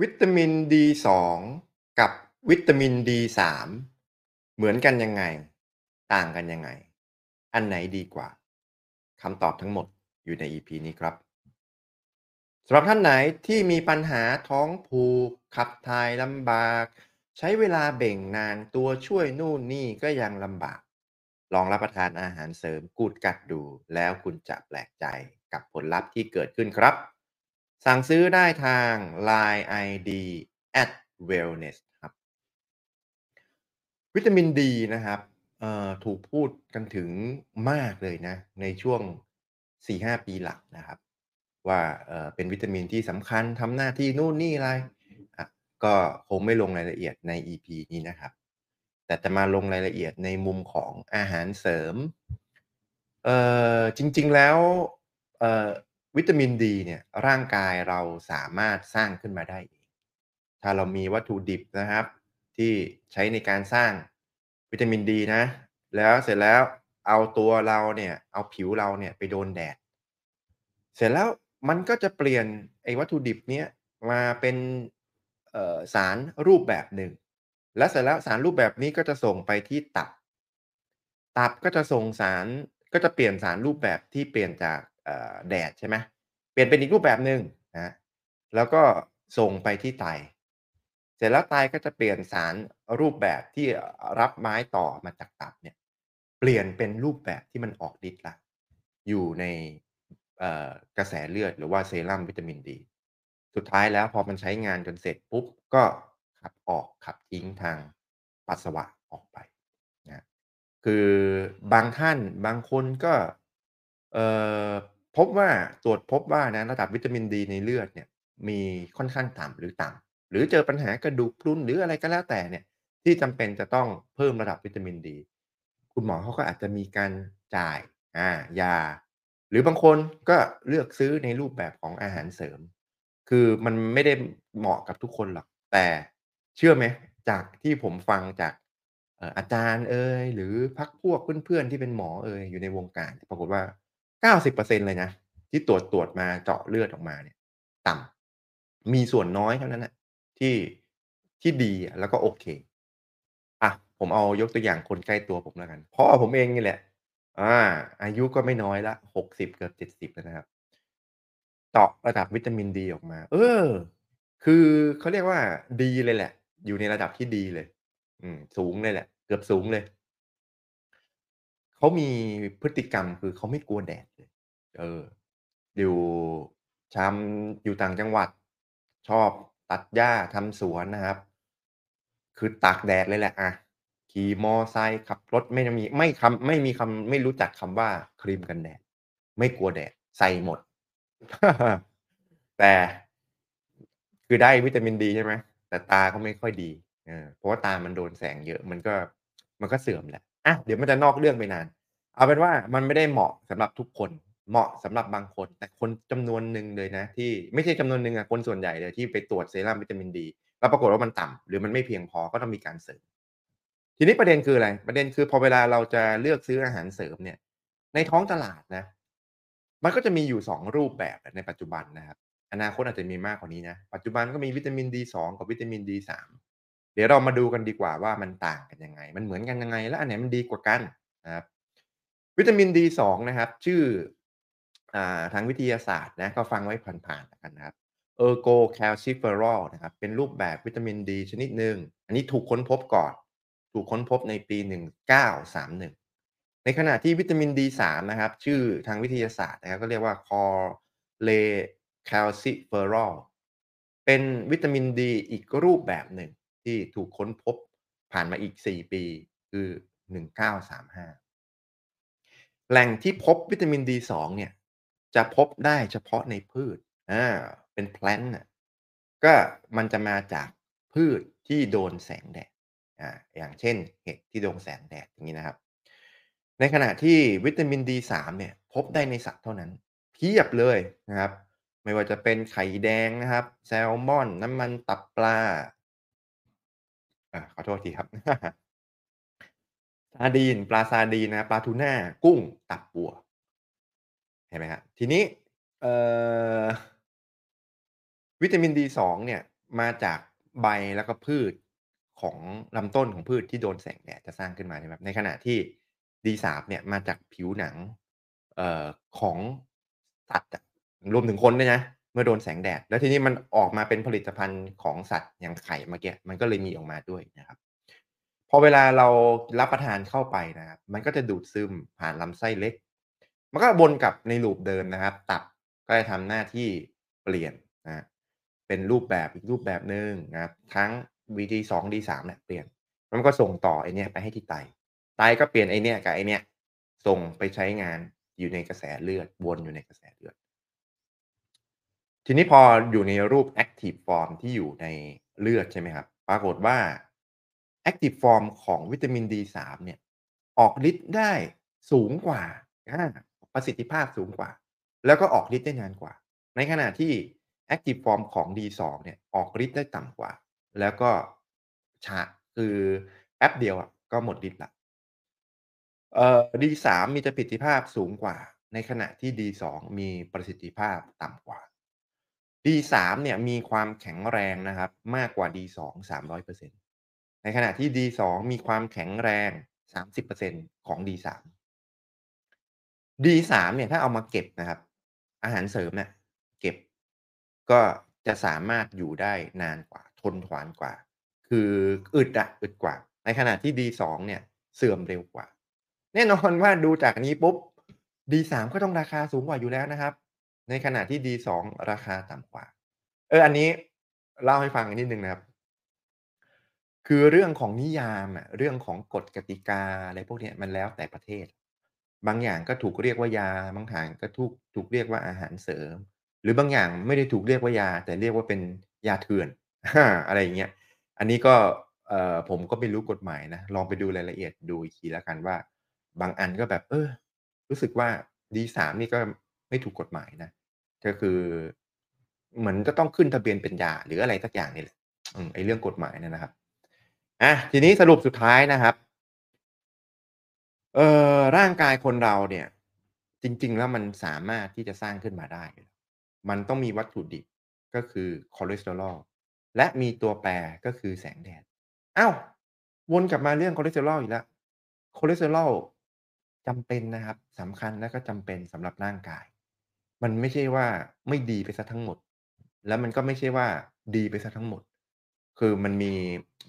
วิตามิน D2 กับวิตามิน D3 เหมือนกันยังไง ต่างกันยังไง อันไหนดีกว่าคำตอบทั้งหมดอยู่ใน EP นี้ครับสำหรับท่านไหนที่มีปัญหาท้องผูก ขับถ่ายลำบาก ใช้เวลาเบ่งนานตัวช่วยนู่นนี่ก็ยังลำบาก ลองรับประทานอาหารเสริมกูดกัดดู แล้วคุณจะแปลกใจกับผลลัพธ์ที่เกิดขึ้นครับ สั่งซื้อได้ทาง Line ID at wellness ครับ วิตามินดีนะครับถูกพูดกันถึงมากเลยนะ ในช่วง 4-5 ปีหลังนะครับ ว่าเเป็นวิตามินที่สำคัญทำหน้าที่นู่นนี่อะไระก็คงไม่ลงรายละเอียดใน EP นี้นะครับ แต่จะมาลงรายละเอียดในมุมของอาหารเสริม เอ่อจริงๆแล้วเอ่อ วิตามินดีเนี่ยร่างกายเราสามารถสร้างขึ้นมาได้เอง ถ้าเรามีวัตถุดิบนะครับ ที่ใช้ในการสร้างวิตามินดีนะ แล้วเสร็จแล้วเอาตัวเราเนี่ยเอาผิวเราเนี่ยไปโดนแดด เสร็จแล้วมันก็จะเปลี่ยนไอ้วัตถุดิบเนี้ยมาเป็นสารรูปแบบหนึ่ง แล้วเสร็จแล้วสารรูปแบบนี้ก็จะส่งไปที่ตับ ตับก็จะส่งสารก็จะเปลี่ยนสารรูปแบบที่เปลี่ยนจาก แดดใช่ไหมเปลี่ยนเป็นอีกรูปแบบหนึ่งนะแล้วก็ส่งไปที่ไต เสร็จแล้วไตก็จะเปลี่ยนสารรูปแบบที่รับไม้ต่อมาจากตับเนี่ยเปลี่ยนเป็นรูปแบบที่มันออกฤทธิ์ละอยู่ในกระแสเลือดหรือว่าเซรั่มวิตามินดี สุดท้ายแล้วพอมันใช้งานจนเสร็จปุ๊บก็ขับออกขับทิ้งทางปัสสาวะออกไปนะคือบางท่านบางคนก็เอ่อ พบว่าตรวจพบว่านะระดับวิตามินดีในเลือดเนี่ยมีค่อนข้างต่ำหรือต่ำหรือเจอปัญหากระดูกพรุนหรืออะไรก็แล้วแต่เนี่ยที่จำเป็นจะต้องเพิ่มระดับวิตามินดี คุณหมอเขาก็อาจจะมีการจ่ายอายา หรือบางคนก็เลือกซื้อในรูปแบบของอาหารเสริม คือมันไม่ได้เหมาะกับทุกคนหรอกแต่เชื่อไหมจากที่ผมฟังจากอาจารย์เอ่ยหรือพรรคพวกเพื่อนๆที่เป็นหมอเอ่ยอยู่ในวงการปรากฏว่า 90%เลยนะ ที่ตรวจตรวจมาเจาะเลือดออกมาเนี่ย ต่ำมีส่วนน้อยเท่านั้นน่ะที่ที่ดีแล้วก็โอเคอะผมเอายกตัวอย่างคนใกล้ตัวผมแล้วกันพ่อผมเองนี่แหละ อ่า อายุก็ไม่น้อยแล้ว60เกือบ70แล้วนะครับเจาะระดับวิตามินดีออกมา เออ คือเขาเรียกว่าดีเลยแหละ อยู่ในระดับที่ดีเลย อืม สูงเลยแหละ เกือบสูงเลย เขามีพฤติกรรมคือเขาไม่กลัวแดดเลย เออ อยู่ชำอยู่ต่างจังหวัด ชอบตัดหญ้าทำสวนนะครับ คือตากแดดเลยแหละอะขี่มอไซค์ขับรถไม่ได้มีไม่คำไม่มีคำไม่รู้จักคำว่าครีมกันแดด ไม่กลัวแดด ใส่หมด แต่คือได้วิตามินดีใช่ไหมแต่ตาเขาไม่ค่อยดีเพราะว่าตามันโดนแสงเยอะ มันก็มันก็เสื่อมแหละ อะเดี๋ยวมันจะนอกเรื่องไปนาน เอาเป็นว่ามันไม่ได้เหมาะสำหรับทุกคน เหมาะสำหรับบางคน แต่คนจำนวนหนึ่งเลยนะ ที่ไม่ใช่จำนวนหนึ่งอะคนส่วนใหญ่เลยที่ไปตรวจเซรั่มวิตามินดี แล้วปรากฏว่ามันต่ำหรือมันไม่เพียงพอก็ต้องมีการเสริมทีนี้ประเด็นคืออะไร ประเด็นคือพอเวลาเราจะเลือกซื้ออาหารเสริมเนี่ย ในท้องตลาดนะ มันก็จะมีอยู่2รูปแบบในปัจจุบันนะครับอนาคตอาจจะมีมากกว่านี้นะ ปัจจุบันก็มีวิตามิน D2 กับวิตามิน D3 เดี๋ยวเรามาดูกันดีกว่าว่ามันต่างกันยังไง มันเหมือนกันยังไง และอันไหนมันดีกว่ากันนะครับ วิตามิน D2 นะครับ ชื่ออทางวิทยาศาสตร์นะก็ฟังไว้ผ่านๆกันนะครับ Ergocalciferol นะครับเป็นรูปแบบวิตามินดีชนิดหนึ่งอันนี้ถูกค้นพบก่อน ถูกค้นพบในปี 1931 ในขณะที่วิตามิน D3 นะครับ ชื่อทางวิทยาศาสตร์นะครับก็เรียกว่า Cholecalciferol เป็นวิตามินดีอีกรูปแบบหนึ่ง ที่ถูกค้นพบผ่านมาอีก 4 ปี คือ 1935 แหล่งที่พบวิตามิน D2 เนี่ย จะพบได้เฉพาะในพืชอ่าเป็น plant น่ะก็มันจะมาจากพืชที่โดนแสงแดดอ่าอย่างเช่นเห็ดที่โดนแสงแดดอย่างงี้นะครับ ในขณะที่วิตามิน D3 เนี่ยพบได้ในสัตว์เท่านั้นเพียบเลยนะครับ ไม่ว่าจะเป็นไข่แดงนะครับ แซลมอน น้ำมันตับปลา อาขอโทษทีครับ ซาร์ดีน ปลาซาร์ดีนนะครับปลาทูน่า กุ้ง ตับวัว เห็นไหมครับทีนี้เอ่อวิตามิน D2 เนี่ย มาจากใบแล้วก็พืชของลำต้นของพืชที่โดนแสงแดดจะสร้างขึ้นมาใช่ไหมครับในขณะที่ D3 เนี่ยมาจากผิวหนังเอ่อของสัตว์อะรวมถึงคนด้วยนะ เมื่อโดนแสงแดด แล้วทีนี้มันออกมาเป็นผลิตภัณฑ์ของสัตว์อย่างไข่เมื่อกี้มันก็เลยมีออกมาด้วยนะครับ พอเวลาเรารับประทานเข้าไปนะครับ มันก็จะดูดซึมผ่านลำไส้เล็ก มันก็วนกลับใน loop เดิมนะครับ ตับก็จะทำหน้าที่เปลี่ยนนะเป็นรูปแบบอีกรูปแบบหนึ่งนะครับ ทั้ง D2 D3 เนี่ยเปลี่ยนมันก็ส่งต่อไอเนี่ยไปให้ที่ไต ไตก็เปลี่ยนไอเนี่ยกับไอเนี่ยส่งไปใช้งานอยู่ในกระแสเลือดวนอยู่ในกระแสเลือด ทีนี้พออยู่ในรูป Active Form ที่อยู่ในเลือดใช่ไหมครับ ปรากฏว่า Active Form ของวิตามิน D3 เนี่ย ออกฤทธิ์ได้สูงกว่า ประสิทธิภาพสูงกว่า แล้วก็ออกฤทธิ์ได้นานกว่า ในขณะที่ Active Form ของ D2 เนี่ย ออกฤทธิ์ได้ต่ำกว่า แล้วก็ช้าคือแป๊บเดียวอะก็หมดฤทธิ์ล้วเอ่อ D3 มีประสิทธิภาพสูงกว่า ในขณะที่ D2 มีประสิทธิภาพต่ำกว่า D3 เนี่ยมีความแข็งแรงนะครับมากกว่า D2 300%ในขณะที่ D2 มีความแข็งแรง 30%ของ D3 D3 เนี่ยถ้าเอามาเก็บนะครับ อาหารเสริมเนี่ยเก็บก็จะสามารถอยู่ได้นานกว่า ทนทานกว่า คืออึดอะอึดกว่า ในขณะที่ D2 เนี่ยเสื่อมเร็วกว่า แน่นอนว่าดูจากนี้ปุ๊บ D3 ก็ต้องราคาสูงกว่าอยู่แล้วนะครับ ในขณะที่ D2 ราคาต่ำกว่า เอออันนี้เล่าให้ฟังนิดหนึ่งนะครับ คือเรื่องของนิยามอะเรื่องของกฎกติกาอะไรพวกเนี้ยมันแล้วแต่ประเทศ บางอย่างก็ถูกเรียกว่ายา บางอย่างก็ถูกถูกเรียกว่าอาหารเสริม หรือบางอย่างไม่ได้ถูกเรียกว่ายา แต่เรียกว่าเป็นยาเถื่อนอาอะไรอย่างเงี้ย อันนี้ก็เอ่อผมก็ไม่รู้กฎหมายนะ ลองไปดูรายละเอียดดูอีกทีแล้วกันว่า บางอันก็แบบ เออ รู้สึกว่า D3 นี่ก็ไม่ถูกกฎหมายนะ ก็คือเหมือนจะต้องขึ้นทะเบียนเป็นยาหรืออะไรสักอย่างนี่แหละไอ้เรื่องกฎหมายเนี่ยนะครับอาทีนี้สรุปสุดท้ายนะครับเอ่อร่างกายคนเราเนี่ย จริง ๆ แล้วมันสามารถที่จะสร้างขึ้นมาได้ มันต้องมีวัตถุดิบก็คือคอเลสเตอรอลและมีตัวแปรก็คือแสงแดดอ้าววนกลับมาเรื่องคอเลสเตอรอลอีกแล้วคอเลสเตอรอลจำเป็นนะครับสำคัญและก็จำเป็นสำหรับร่างกาย มันไม่ใช่ว่าไม่ดีไปเสียทั้งหมด แล้วมันก็ไม่ใช่ว่าดีไปเสียทั้งหมด คือมันมี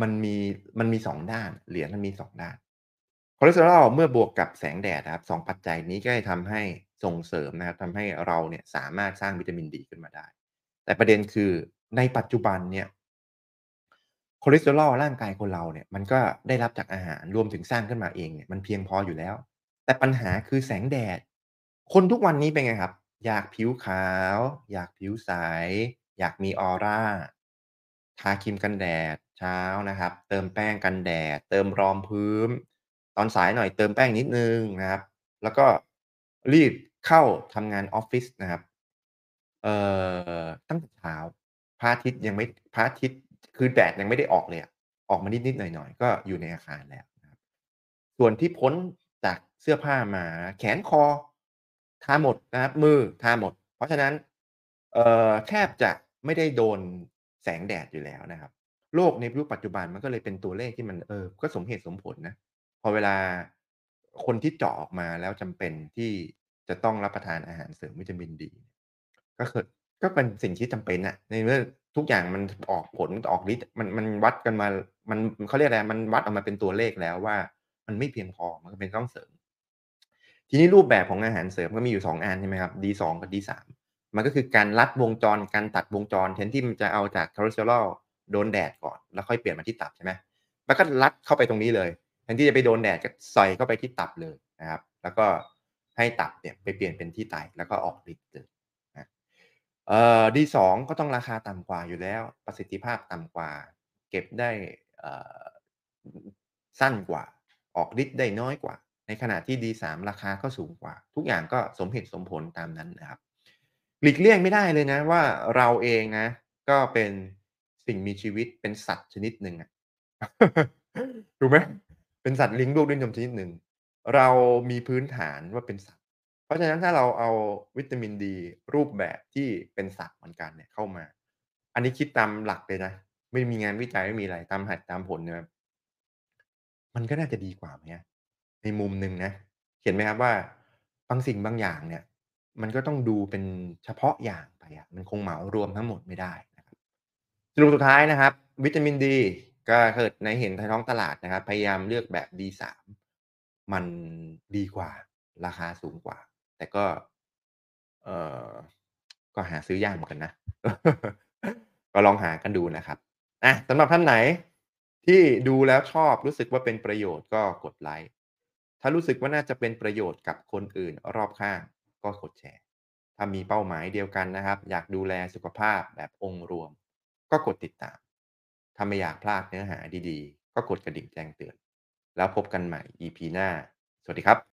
มันมีมันมี2ด้าน เหรียญมันมี2ด้านคอเลสเตอรอลเมื่อบวกกับแสงแดดนะครับ2ปัจจัยนี้ก็จะทำให้ส่งเสริมนะครับทำให้เราเนี่ยสามารถสร้างวิตามินดีขึ้นมาได้ แต่ประเด็นคือในปัจจุบันเนี่ยคอเลสเตอรอลร่างกายคนเราเนี่ยมันก็ได้รับจากอาหารรวมถึงสร้างขึ้นมาเองเนี่ยมันเพียงพออยู่แล้ว แต่ปัญหาคือแสงแดด คนทุกวันนี้เป็นไงครับ อยากผิวขาว อยากผิวใส อยากมีออร่า ทาครีมกันแดดเช้านะครับ เติมแป้งกันแดด เติมรองพื้น ตอนสายหน่อยเติมแป้งนิดนึงนะครับ แล้วก็รีบเข้าทำงานออฟฟิศนะครับ เอ่อตั้งแต่เช้าพระอาทิตย์ยังไม่พระอาทิตย์คือแดดยังไม่ได้ออกเลยอะออกมานิดๆหน่อยๆก็อยู่ในอาคารแล้วนะครับ ส่วนที่พ้นจากเสื้อผ้ามาแขนคอ ทาหมดนะครับ มือทาหมด เพราะฉะนั้นเอ่อแทบจะไม่ได้โดนแสงแดดอยู่แล้วนะครับ โลกในยุคปัจจุบันมันก็เลยเป็นตัวเลขที่มันเออก็สมเหตุสมผลนะ พอเวลาคนที่เจาะออกมาแล้วจำเป็นที่จะต้องรับประทานอาหารเสริมวิตามินดี ก็คือก็เป็นสิ่งที่จำเป็นน่ะในเมื่อทุกอย่างมันออกผลออกฤทธิ์มันมันวัดกันมา มันเขาเรียกอะไรมันวัดออกมาเป็นตัวเลขแล้วว่า มันไม่เพียงพอมันเป็นต้องเสริม ทีนี้รูปแบบของอาหารเสริมก็มีอยู่ 2 อันใช่ไหมครับ D2 กับ D3 มันก็คือการลัดวงจรการตัดวงจรแทนที่มันจะเอาจากคอเลสเตอรอลโดนแดดก่อน แล้วค่อยเปลี่ยนมาที่ตับใช่ไหมมันก็ลัดเข้าไปตรงนี้เลยแทนที่จะไปโดนแดดก็ใส่เข้าไปที่ตับเลยนะครับ แล้วก็ให้ตับเนี่ยไปเปลี่ยนเป็นที่ไตแล้วก็ออกฤทธิ์เลยนะเอ่อ D2 ก็ต้องราคาต่ำกว่าอยู่แล้ว ประสิทธิภาพต่ำกว่า เก็บได้สั้นกว่า ออกฤทธิ์ได้น้อยกว่า ในขณะที่ D3 ราคาก็สูงกว่า ทุกอย่างก็สมเหตุสมผลตามนั้นนะครับ หลีกเลี่ยงไม่ได้เลยนะว่าเราเองนะ ก็เป็นสิ่งมีชีวิตเป็นสัตว์ชนิดหนึ่งอะถูกไหมเป็นสัตว์เลี้ยงลูกด้วยนมชนิดหนึ่ง เรามีพื้นฐานว่าเป็นสัตว์ เพราะฉะนั้นถ้าเราเอาวิตามินดี รูปแบบที่เป็นสัตว์เหมือนกันเนี่ยเข้ามา อันนี้คิดตามหลักเลยนะ ไม่มีงานวิจัยไม่มีอะไรตามเหตุตามผลนะครับมันก็น่าจะดีกว่าไหมอะ? ในมุมหนึ่งนะ เห็นไหมครับว่าบางสิ่งบางอย่างเนี่ย มันก็ต้องดูเป็นเฉพาะอย่างไปอะมันคงเหมารวมทั้งหมดไม่ได้นะครับสรุปสุดท้ายนะครับ วิตามินดีก็เกิดในเห็นในท้องตลาดนะครับ พยายามเลือกแบบ D3 มันดีกว่า ราคาสูงกว่า แต่ก็ เออก็หาซื้อยากเหมือนกันนะ ก็ลองหากันดูนะครับอะสำหรับท่านไหนที่ดูแล้วชอบรู้สึกว่าเป็นประโยชน์ก็กดไลก์ ถ้ารู้สึกว่าน่าจะเป็นประโยชน์กับคนอื่นรอบข้างก็กดแชร์ ถ้ามีเป้าหมายเดียวกันนะครับ อยากดูแลสุขภาพแบบองค์รวม ก็กดติดตาม ถ้าไม่อยากพลาดเนื้อหาดีๆ ก็กดกระดิ่งแจ้งเตือน แล้วพบกันใหม่ EP หน้า สวัสดีครับ